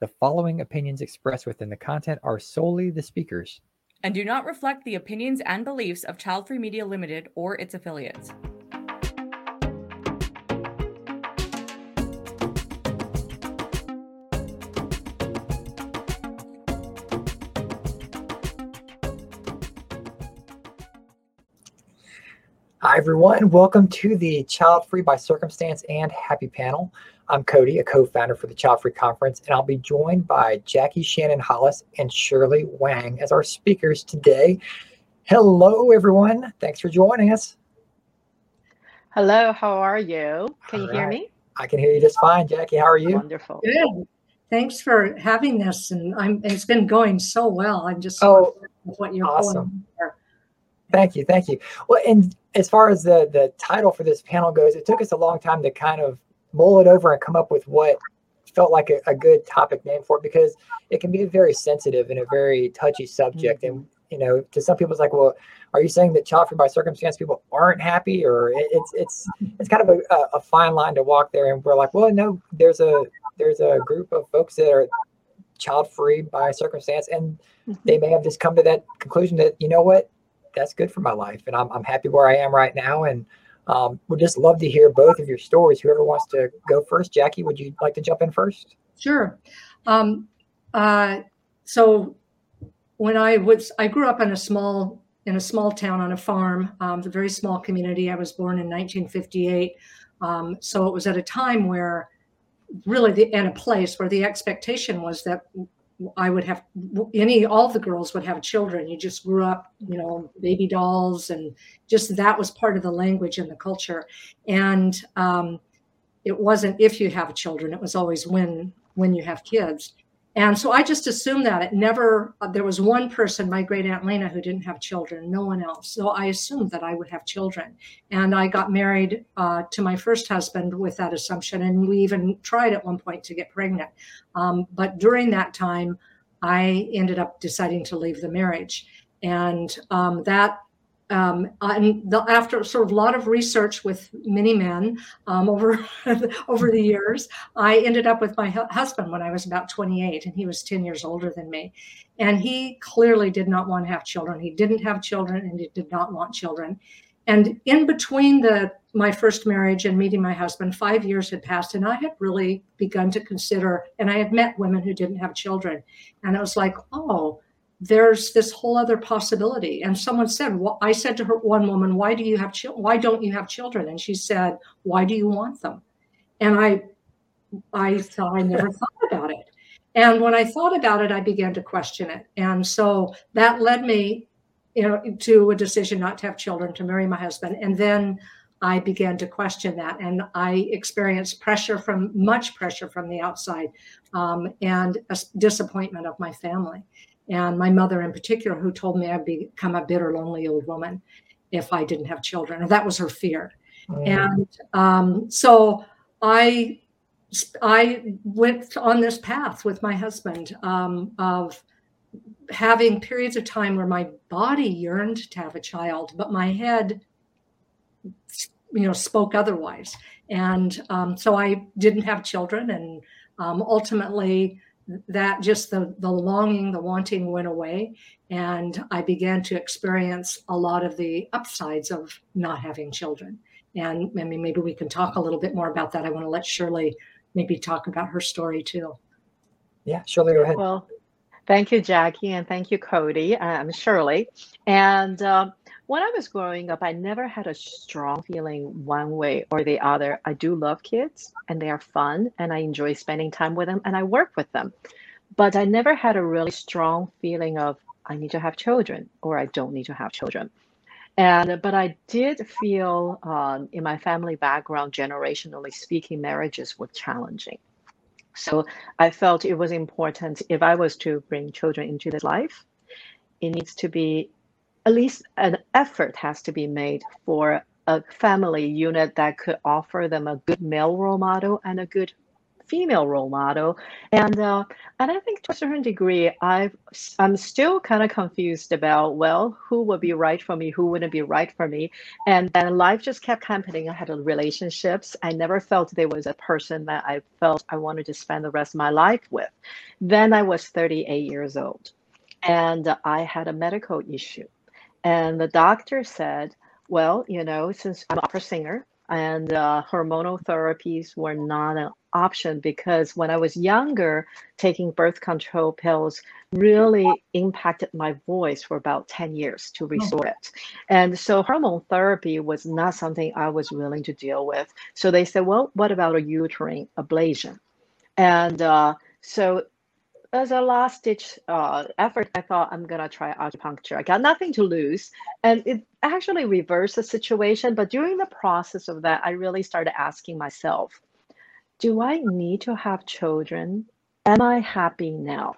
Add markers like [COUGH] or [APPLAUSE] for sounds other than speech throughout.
The following opinions expressed within the content are solely the speakers and do not reflect the opinions and beliefs of Child Free Media Limited or its affiliates. Everyone. Welcome to the Child Free by Circumstance and Happy panel. I'm Cody, a co founder for the Child Free Conference, and I'll be joined by Jackie Shannon Hollis and Shirley Wang as our speakers today. Hello, everyone. Thanks for joining us. Hello, how are you? Can All you right. hear me? I can hear you just fine. Jackie, how are you? Wonderful. Good. Thanks for having this, and I'm. It's been going so well. I'm just oh, what you're awesome. Thank you, thank you. Well, and as far as the the title for this panel goes, it took us a long time to kind of mull it over and come up with what felt like a, a good topic name for it because it can be a very sensitive and a very touchy subject. Mm-hmm. And you know, to some people, it's like, well, are you saying that child free by circumstance people aren't happy, or it's it's it's kind of a, a fine line to walk there? And we're like, well, no, there's a there's a group of folks that are child free by circumstance, and mm-hmm. they may have just come to that conclusion that you know what, that's good for my life, and I'm I'm happy where I am right now, and um, would just love to hear both of your stories. Whoever wants to go first, Jackie, would you like to jump in first? Sure. Um, uh, so when I was, I grew up in a small in a small town on a farm, um, a very small community. I was born in 1958, um, so it was at a time where really the in a place where the expectation was that I would have any all the girls would have children. You just grew up, you know, baby dolls, and just that was part of the language and the culture. And um, it wasn't if you have children; it was always when when you have kids. And so I just assumed that it never, uh, there was one person, my great aunt Lena, who didn't have children, no one else. So I assumed that I would have children. And I got married uh, to my first husband with that assumption. And we even tried at one point to get pregnant. Um, but during that time, I ended up deciding to leave the marriage. And um, that um, and the, after sort of a lot of research with many men um, [LAUGHS] over over the years, I ended up with my husband when I was about 28, and he was 10 years older than me. And he clearly did not want to have children. He didn't have children, and he did not want children. And in between the my first marriage and meeting my husband, five years had passed, and I had really begun to consider. And I had met women who didn't have children, and it was like, oh there's this whole other possibility. And someone said, well, I said to her, one woman, why do you have children? Why don't you have children? And she said, why do you want them? And I, I thought I never thought about it. And when I thought about it, I began to question it. And so that led me, you know, to a decision not to have children, to marry my husband. And then I began to question that, and I experienced pressure from much pressure from the outside, um, and disappointment of my family and my mother in particular, who told me I'd become a bitter, lonely old woman if I didn't have children. That was her fear. Mm. And um, so I I went on this path with my husband um, of having periods of time where my body yearned to have a child, but my head, you know, spoke otherwise. And um, so I didn't have children, and um, ultimately that just the the longing the wanting went away. And i began to experience a lot of the upsides of not having children. And I mean, maybe we can talk a little bit more about that. I want to let shirley maybe talk about her story too. Yeah shirley go ahead. Well thank you jackie and thank you cody i'm shirley. And uh, when I was growing up, I never had a strong feeling one way or the other. I do love kids and they are fun and I enjoy spending time with them and I work with them. But I never had a really strong feeling of I need to have children or I don't need to have children. And but I did feel um, in my family background, generationally speaking, marriages were challenging. So I felt it was important if I was to bring children into this life, it needs to be at least an effort has to be made for a family unit that could offer them a good male role model and a good female role model, and uh, and I think to a certain degree, I've I'm still kind of confused about well, who would be right for me, who wouldn't be right for me, and then life just kept happening. I had relationships. I never felt there was a person that I felt I wanted to spend the rest of my life with. Then I was 38 years old, and I had a medical issue, and the doctor said, well, you know, since I'm an opera singer and uh, hormonal therapies were not an option because when I was younger, taking birth control pills really impacted my voice for about 10 years to restore oh. it. And so hormone therapy was not something I was willing to deal with. So they said, well, what about a uterine ablation? And uh, so as a last ditch uh, effort, I thought I'm gonna try acupuncture. I got nothing to lose, and it actually reversed the situation. But during the process of that, I really started asking myself, do I need to have children? Am I happy now?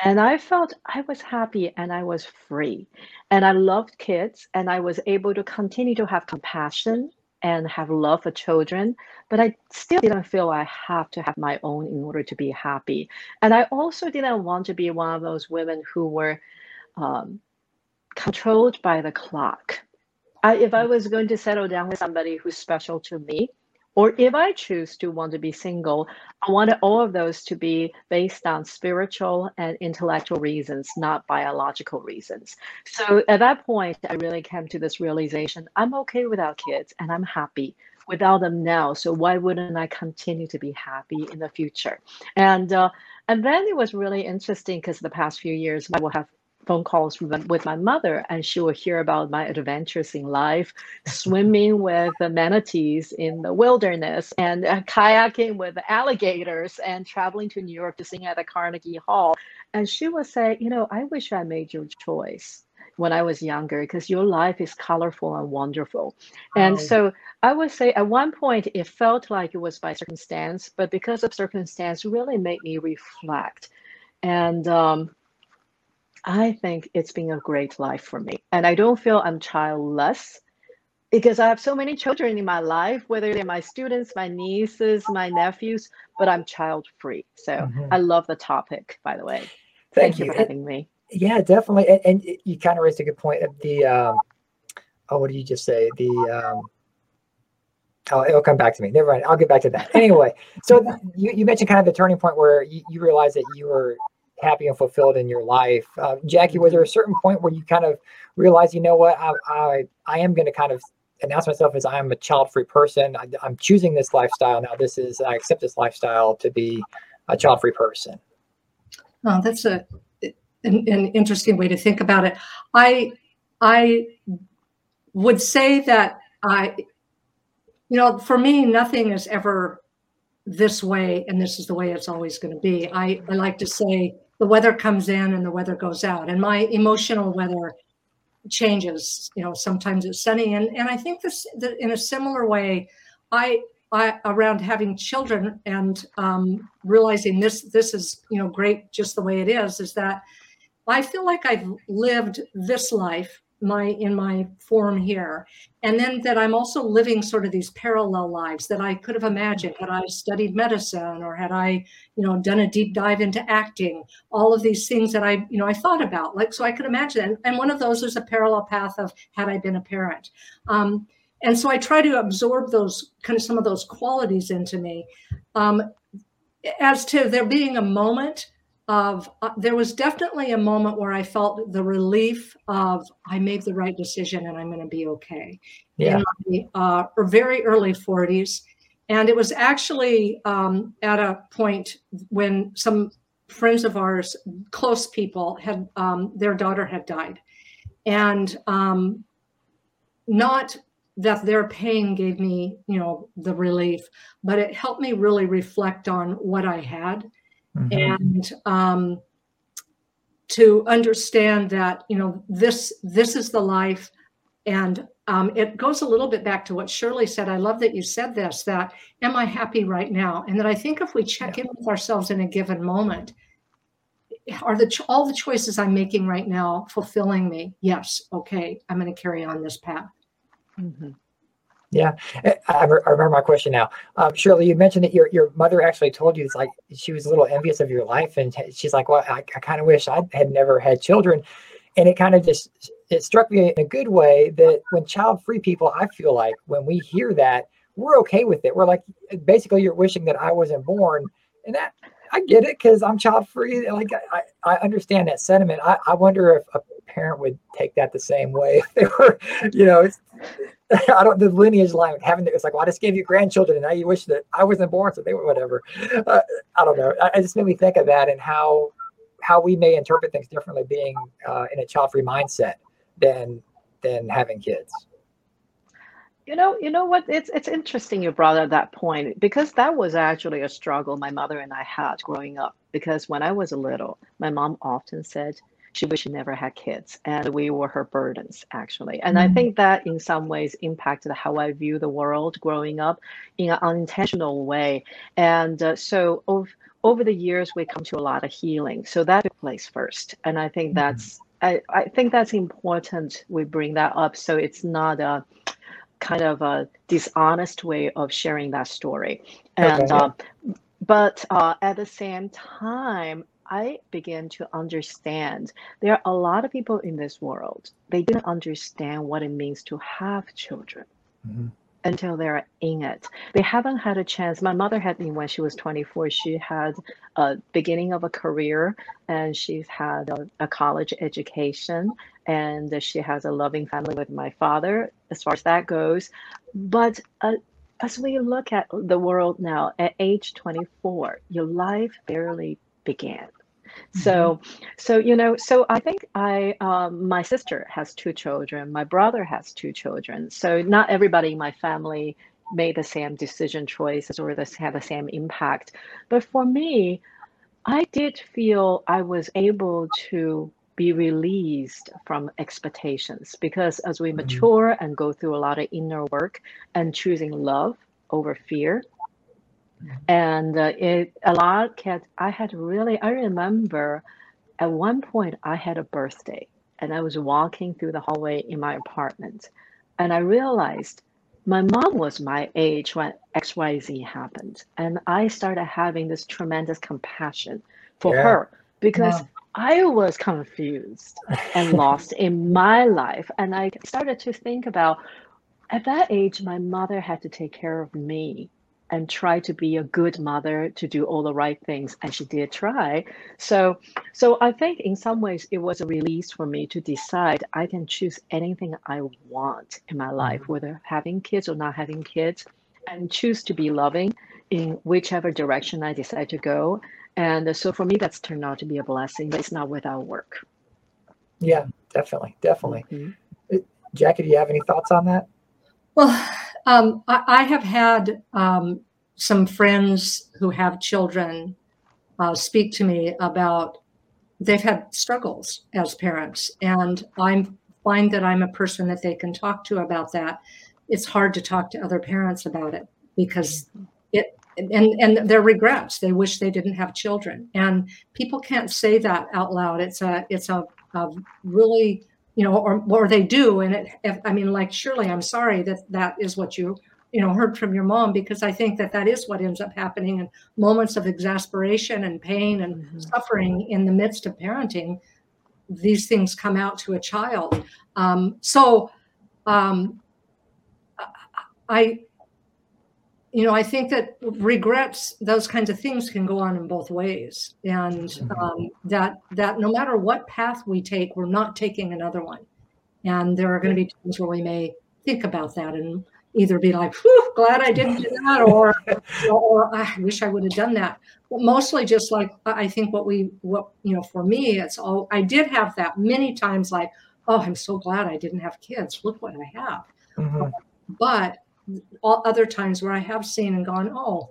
And I felt I was happy and I was free. And I loved kids and I was able to continue to have compassion and have love for children, but I still didn't feel I have to have my own in order to be happy. And I also didn't want to be one of those women who were um, controlled by the clock. I, if I was going to settle down with somebody who's special to me, or if I choose to want to be single, I want all of those to be based on spiritual and intellectual reasons, not biological reasons. So at that point, I really came to this realization I'm okay without kids and I'm happy without them now. So why wouldn't I continue to be happy in the future? And uh, and then it was really interesting because the past few years I will have phone calls with my mother, and she will hear about my adventures in life, swimming [LAUGHS] with the manatees in the wilderness, and uh, kayaking with alligators, and traveling to New York to sing at the Carnegie Hall. And she would say, You know, I wish I made your choice when I was younger because your life is colorful and wonderful. And oh. so I would say at one point it felt like it was by circumstance, but because of circumstance, really made me reflect. And um, I think it's been a great life for me. And I don't feel I'm childless because I have so many children in my life, whether they're my students, my nieces, my nephews, but I'm child free. So mm-hmm. I love the topic, by the way. Thank, Thank you. for having me. Yeah, definitely. And, and, you kind of raised a good point. The, um, oh, what did you just say? The, um, Oh, it'll come back to me. Never mind. I'll get back to that. [LAUGHS] Anyway, so you, you mentioned kind of the turning point where you, you realized that you were happy and fulfilled in your life. Uh, Jackie, was there a certain point where you kind of realized, you know what, I I, I am going to kind of announce myself as I am a child-free person. I, am choosing this lifestyle now. This is I accept this lifestyle to be a child-free person. Oh, that's a an, an interesting way to think about it. I I would say that I, you know, for me, nothing is ever this way and this is the way it's always going to be. I, I like to say the weather comes in and the weather goes out. And my emotional weather changes you know sometimes it's sunny. And and i think this the, in a similar way i I, around having children and um, realizing this this is you know great just the way it is is that I feel like I've lived this life my in my form here. And then that i'm also living sort of these parallel lives that i could have imagined had i studied medicine or had i you know done a deep dive into acting. All of these things that i you know i thought about like so i could imagine. And, and one of those is a parallel path of had i been a parent. Um, and so i try to absorb those kind of some of those qualities into me. Um, as to there being a moment of uh, there was definitely a moment where I felt the relief of I made the right decision and I'm going to be okay. Yeah. In my uh, very early 40s. And it was actually um, at a point when some friends of ours, close people, had um, their daughter had died. And um, not that their pain gave me, you know, the relief, but it helped me really reflect on what I had mm-hmm. and um, to understand that you know this this is the life and um, it goes a little bit back to what shirley said i love that you said this that am i happy right now and that i think if we check yeah. in with ourselves in a given moment are the all the choices i'm making right now fulfilling me yes okay i'm going to carry on this path mm-hmm. Yeah, I, I remember my question now. Um, Shirley, you mentioned that your, your mother actually told you it's like she was a little envious of your life, and she's like, "Well, I, I kind of wish I had never had children," and it kind of just it struck me in a good way that when child-free people, I feel like when we hear that, we're okay with it. We're like, basically, you're wishing that I wasn't born, and that I get it because I'm child-free. Like I, I understand that sentiment. I, I wonder if a parent would take that the same way [LAUGHS] they were, you know, it's [LAUGHS] I don't the lineage line having it's like, well, I just gave you grandchildren, and now you wish that I wasn't born, so they were whatever. Uh, I don't know. I, I, just made me think of that and how how we may interpret things differently, being uh, in a child-free mindset than than having kids. You know, you know what? It's it's interesting you brought up that point because that was actually a struggle my mother and I had growing up. Because when I was a little, my mom often said, she wished she never had kids and we were her burdens actually and mm-hmm. i think that in some ways impacted how i view the world growing up in an unintentional way and uh, so over, over the years we come to a lot of healing so that took place first and i think mm-hmm. that's I, I think that's important we bring that up so it's not a kind of a dishonest way of sharing that story and okay. uh, but uh, at the same time I began to understand there are a lot of people in this world, they didn't understand what it means to have children mm-hmm. until they're in it. They haven't had a chance. My mother had me when she was 24. She had a beginning of a career and she's had a, a college education and she has a loving family with my father as far as that goes. But uh, as we look at the world now, at age 24, your life barely began. [LAUGHS] So, so you know, so I think I, um, my sister has two children, my brother has two children. So not everybody in my family made the same decision choices or this have the same impact. But for me, I did feel I was able to be released from expectations because as we mm-hmm. mature and go through a lot of inner work and choosing love over fear and uh, it a lot kept i had really i remember at one point i had a birthday and i was walking through the hallway in my apartment and i realized my mom was my age when xyz happened and i started having this tremendous compassion for yeah. her because yeah. i was confused and lost in my life and i started to think about at that age my mother had to take care of me and try to be a good mother to do all the right things and she did try. So so i think in some ways it was a release for me to decide i can choose anything i want in my life mm-hmm. whether having kids or not having kids and choose to be loving in whichever direction i decide to go. And so for me that's turned out to be a blessing but it's not without work. Yeah definitely definitely. Mm-hmm. jackie do you have any thoughts on that? Well um, I, I, have had um, some friends who have children uh, speak to me about they've had struggles as parents, and I find that I'm a person that they can talk to about that. It's hard to talk to other parents about it because it and and their regrets. They wish they didn't have children, and people can't say that out loud. It's a it's a, a really you know, or or they do. And it, if, I mean, like, Shirley I'm sorry that that is what you, you know, heard from your mom, because I think that that is what ends up happening in moments of exasperation and pain and mm-hmm. suffering in the midst of parenting. These things come out to a child. Um, so, um, I, you know, I think that regrets, those kinds of things can go on in both ways, and mm-hmm. um, that that no matter what path we take, we're not taking another one. And there are going to be times where we may think about that and either be like, "Whew, glad I didn't do that," or, [LAUGHS] or "I wish I would have done that." But mostly, just like I think what we, what you know, for me, it's all I did have that many times. Like, oh, I'm so glad I didn't have kids. Look what I have. Mm-hmm. But all other times where I have seen and gone, oh,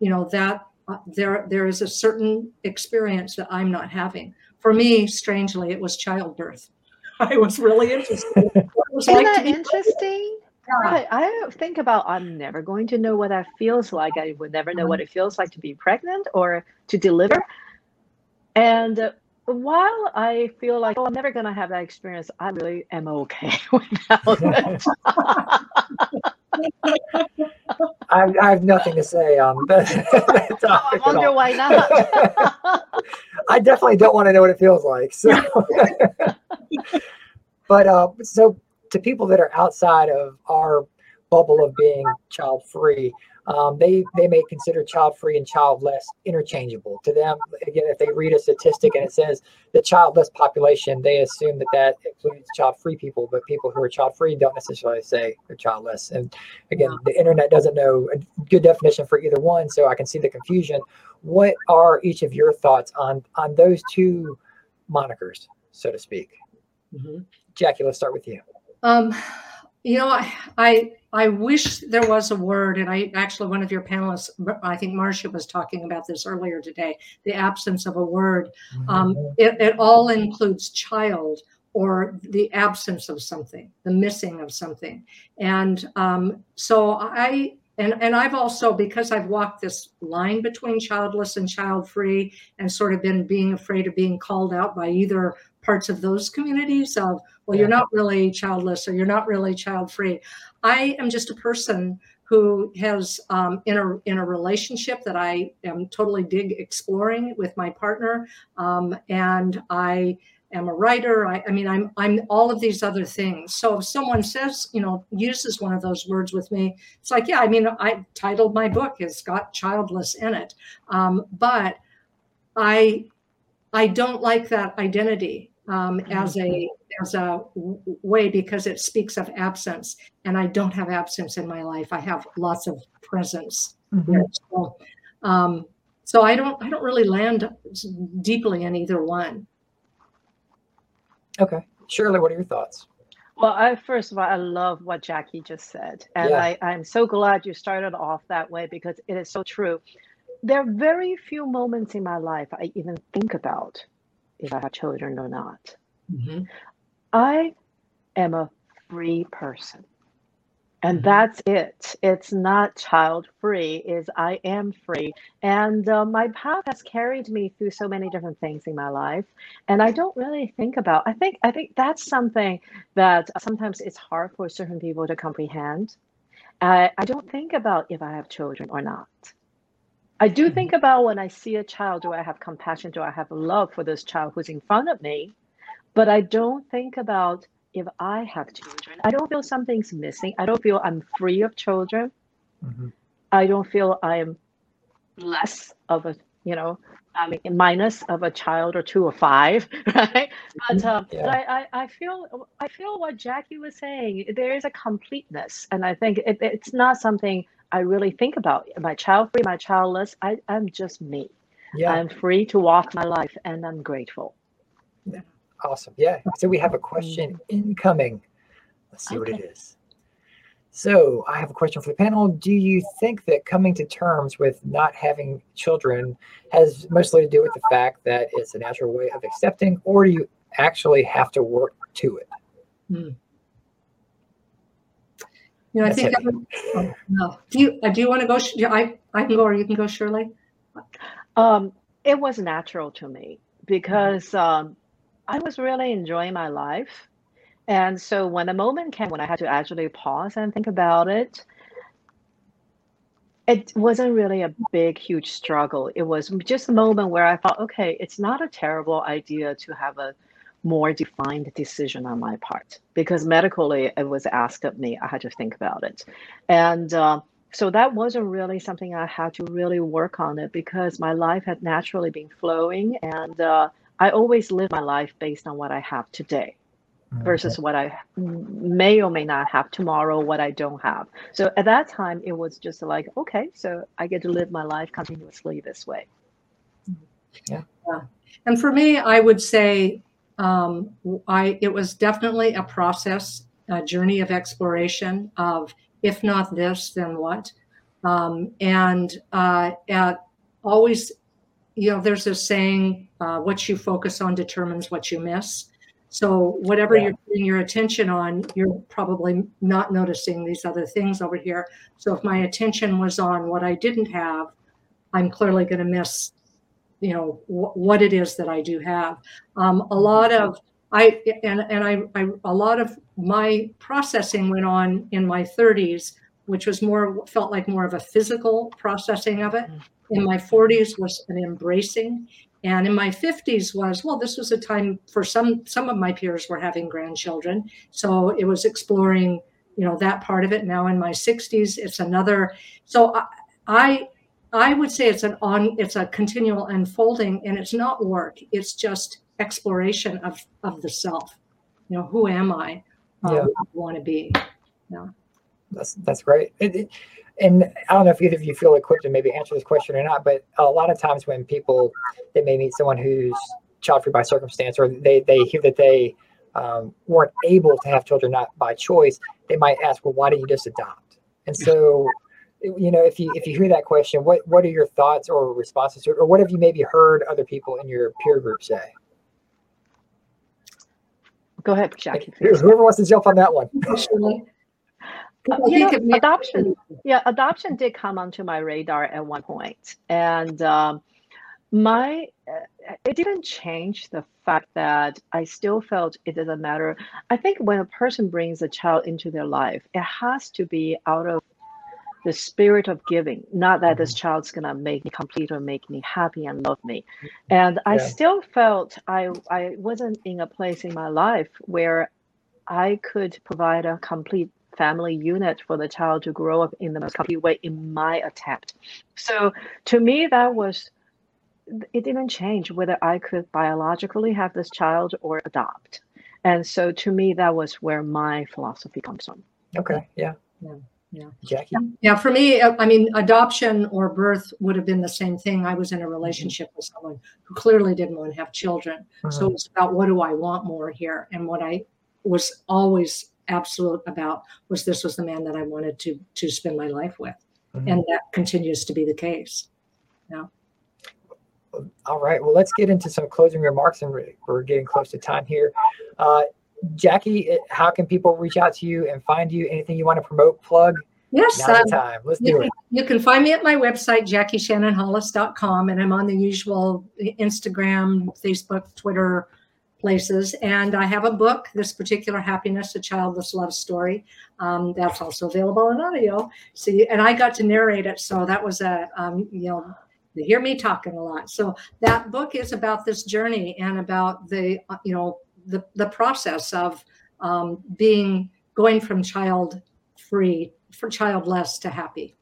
you know that uh, there there is a certain experience that I'm not having. For me, strangely, it was childbirth. [LAUGHS] I was really interested. [LAUGHS] Was Isn't like that interesting? Yeah. I think about I'm never going to know what that feels like. I would never know what mm-hmm. it feels like to be pregnant or to deliver. And uh, while I feel like, oh, I'm never going to have that experience, I really am okay [LAUGHS] without it. I, I have nothing to say on [LAUGHS] that, that I topic at wonder why not. [LAUGHS] I definitely don't want to know what it feels like. So, [LAUGHS] but uh, so to people that are outside of our bubble of being child free, um, they they may consider child free and childless interchangeable. To them, again, if they read a statistic and it says the childless population, they assume that that includes child free people, but people who are child free don't necessarily say they're childless. And again, the internet doesn't know a good definition for either one, so I can see the confusion what are each of your thoughts on on those two monikers so to speak Mhm. jackie let's start with you Um, you know, I, I I wish there was a word, and I actually one of your panelists, I think Marcia was talking about this earlier today. The absence of a word. Um, it, it all includes child or the absence of something, the missing of something, and um, so I and and I've also because I've walked this line between childless and child free, and sort of been being afraid of being called out by either parts of those communities of well you're not really childless or you're not really child free. I am just a person who has um, in a in a relationship that i am totally dig exploring with my partner. Um, and i am a writer I, I mean i'm i'm all of these other things. So if someone says you know uses one of those words with me it's like yeah i mean i titled my book it's got childless in it. Um, but i i don't like that identity um, as a as a way because it speaks of absence. And i don't have absence in my life. I have lots of presence. Mhm. so, um, so i don't i don't really land deeply in either one okay shirley what are your thoughts Well, I first of all, I love what Jackie just said. And Yeah. I, I'm so glad you started off that way because it is so true. There are very few moments in my life I even think about if I have children or not. Mm-hmm. I am a free person. And Mhm. that's it. It's not child free, is I am free. And uh, my path has carried me through so many different things in my life. And I don't really think about, I think, I think that's something that sometimes it's hard for certain people to comprehend. I, I don't think about if I have children or not. I do think about when I see a child, do I have compassion? Do I have love for this child who's in front of me? But I don't think about if I have children. I don't feel something's missing. I don't feel I'm free of children. Mhm. I don't feel I'm less of a, you know, I mean, minus of a child or two or five, [LAUGHS] right? But, um, Yeah. but I, I, I feel, I feel what Jackie was saying. There is a completeness, and I think it, it's not something I really think about. My child free? my childless? I, I'm just me. yeah I'm free to walk my life, and I'm grateful. Awesome. Yeah. So we have a question incoming. Let's see what it is. So i have a question for the panel. Do you think that coming to terms with not having children has mostly to do with the fact that it's a natural way of accepting or do you actually have to work to it? You know i That's think heavy. oh, no. do you uh, do you want to go Sh- yeah, i i can go or you can go shirley? Um, it was natural to me because um, I was really enjoying my life. And so when the moment came when I had to actually pause and think about it, it wasn't really a big, huge struggle. It was just a moment where I thought, okay, it's not a terrible idea to have a more defined decision on my part because medically it was asked of me. I had to think about it. And uh, so that wasn't really something I had to really work on it because my life had naturally been flowing and uh, I always live my life based on what I have today versus what I may or may not have tomorrow, what I don't have. So at that time, it was just like, okay, so I get to live my life continuously this way. Yeah. And for me, I would say um, I it was definitely a process, a journey of exploration of if not this, then what? Um, and uh, at always, you know, there's a saying, uh, what you focus on determines what you miss. So whatever Yeah. you're putting your attention on, you're probably not noticing these other things over here. So if my attention was on what I didn't have, I'm clearly going to miss you know wh- what it is that I do have. Um, a lot of I and and I, I a lot of my processing went on in my 30s which was more felt like more of a physical processing of it. In my 40s was an embracing, and in my 50s was well, this was a time for some some of my peers were having grandchildren, so it was exploring you know that part of it. Now in my 60s, it's another. So I, I I would say it's an on it's a continual unfolding and it's not work. It's just exploration of of the self. You know, who am I? Uh, Yeah. I want to be. That's that's great. It, it- and I don't know if either of you feel equipped to maybe answer this question or not, but a lot of times when people they may meet someone who's child free by circumstance, or they they hear that they um, weren't able to have children not by choice, they might ask, "Well, why didn't you just adopt?" And so, you know, if you if you hear that question, what what are your thoughts or responses to it, or what have you maybe heard other people in your peer group say? Go ahead, Jackie. Whoever wants to jump on that one. Actually, I You think it may- adoption. Yeah, adoption did come onto my radar at one point, and um, my uh, it didn't change the fact that I still felt it doesn't matter. I think when a person brings a child into their life, it has to be out of the spirit of giving, not that this child's gonna make me complete or make me happy and love me. And I Yeah. still felt I I wasn't in a place in my life where I could provide a complete family unit for the child to grow up in the most complete way in my attempt. So to me, that was it didn't change whether I could biologically have this child or adopt. And so to me, that was where my philosophy comes from. Okay, yeah, Yeah, yeah. Jackie. Yeah, for me, uh, I mean, adoption or birth would have been the same thing. I was in a relationship with someone who clearly didn't want to have children. So Mhm. it's about what do I want more here? And what I was always absolute about was this was the man that I wanted to to spend my life with. Mhm. And that continues to be the case. Yeah. All right. Well, let's get into some closing remarks, and we're, getting close to time here. Uh, Jackie, how can people reach out to you and find you? Anything you want to promote, plug? Yes, Now's uh, time. Let's you do can, it. you can find me at my website, JackieShannonHollis.com, and I'm on the usual Instagram, Facebook, Twitter places. And I have a book, This Particular Happiness, a Childless Love Story. Um, that's also available in audio. See, and I got to narrate it, so that was a, um, you know, hear me talking a lot. So that book is about this journey and about the, uh, you know, the the process of um, being going from child free for childless to happy.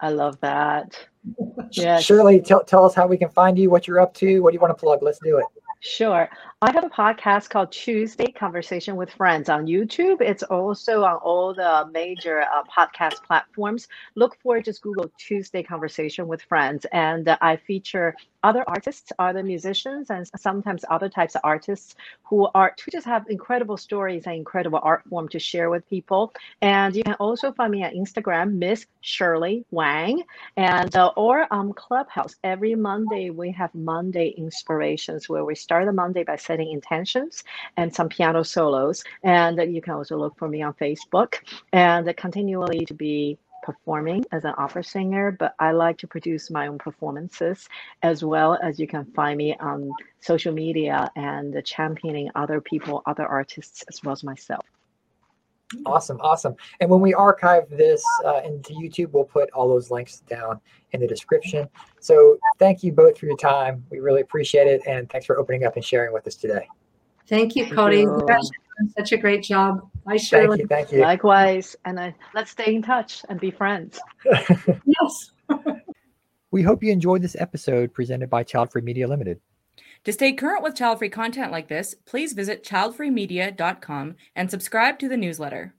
I love that. [LAUGHS] Yes. Shirley, tell, tell us how we can find you, what you're up to, what do you want to plug? Let's do it. Sure. I have a podcast called Tuesday Conversation with Friends on YouTube. It's also on all the major uh, podcast platforms. Look for just Google Tuesday Conversation with Friends. And uh, I feature other artists, other musicians, and sometimes other types of artists who are who just have incredible stories and incredible art form to share with people. And you can also find me on Instagram, Miss Shirley Wang, and uh, or um Clubhouse. Every Monday we have Monday inspirations where we start the Monday by setting intentions and some piano solos. And you can also look for me on Facebook and continually to be performing as an opera singer, but I like to produce my own performances as well as you can find me on social media and championing other people, other artists, as well as myself. Awesome, awesome. And when we archive this uh, into YouTube, we'll put all those links down in the description. So thank you both for your time. We really appreciate it. And thanks for opening up and sharing with us today. Thank you, Cody. you. You guys done such a great job. Bye, Shirley. Thank you. Thank you. Likewise, and uh, let's stay in touch and be friends. [LAUGHS] Yes. [LAUGHS] We hope you enjoyed this episode presented by Child Free Media Limited. To stay current with child free content like this, please visit childfreemedia.com and subscribe to the newsletter.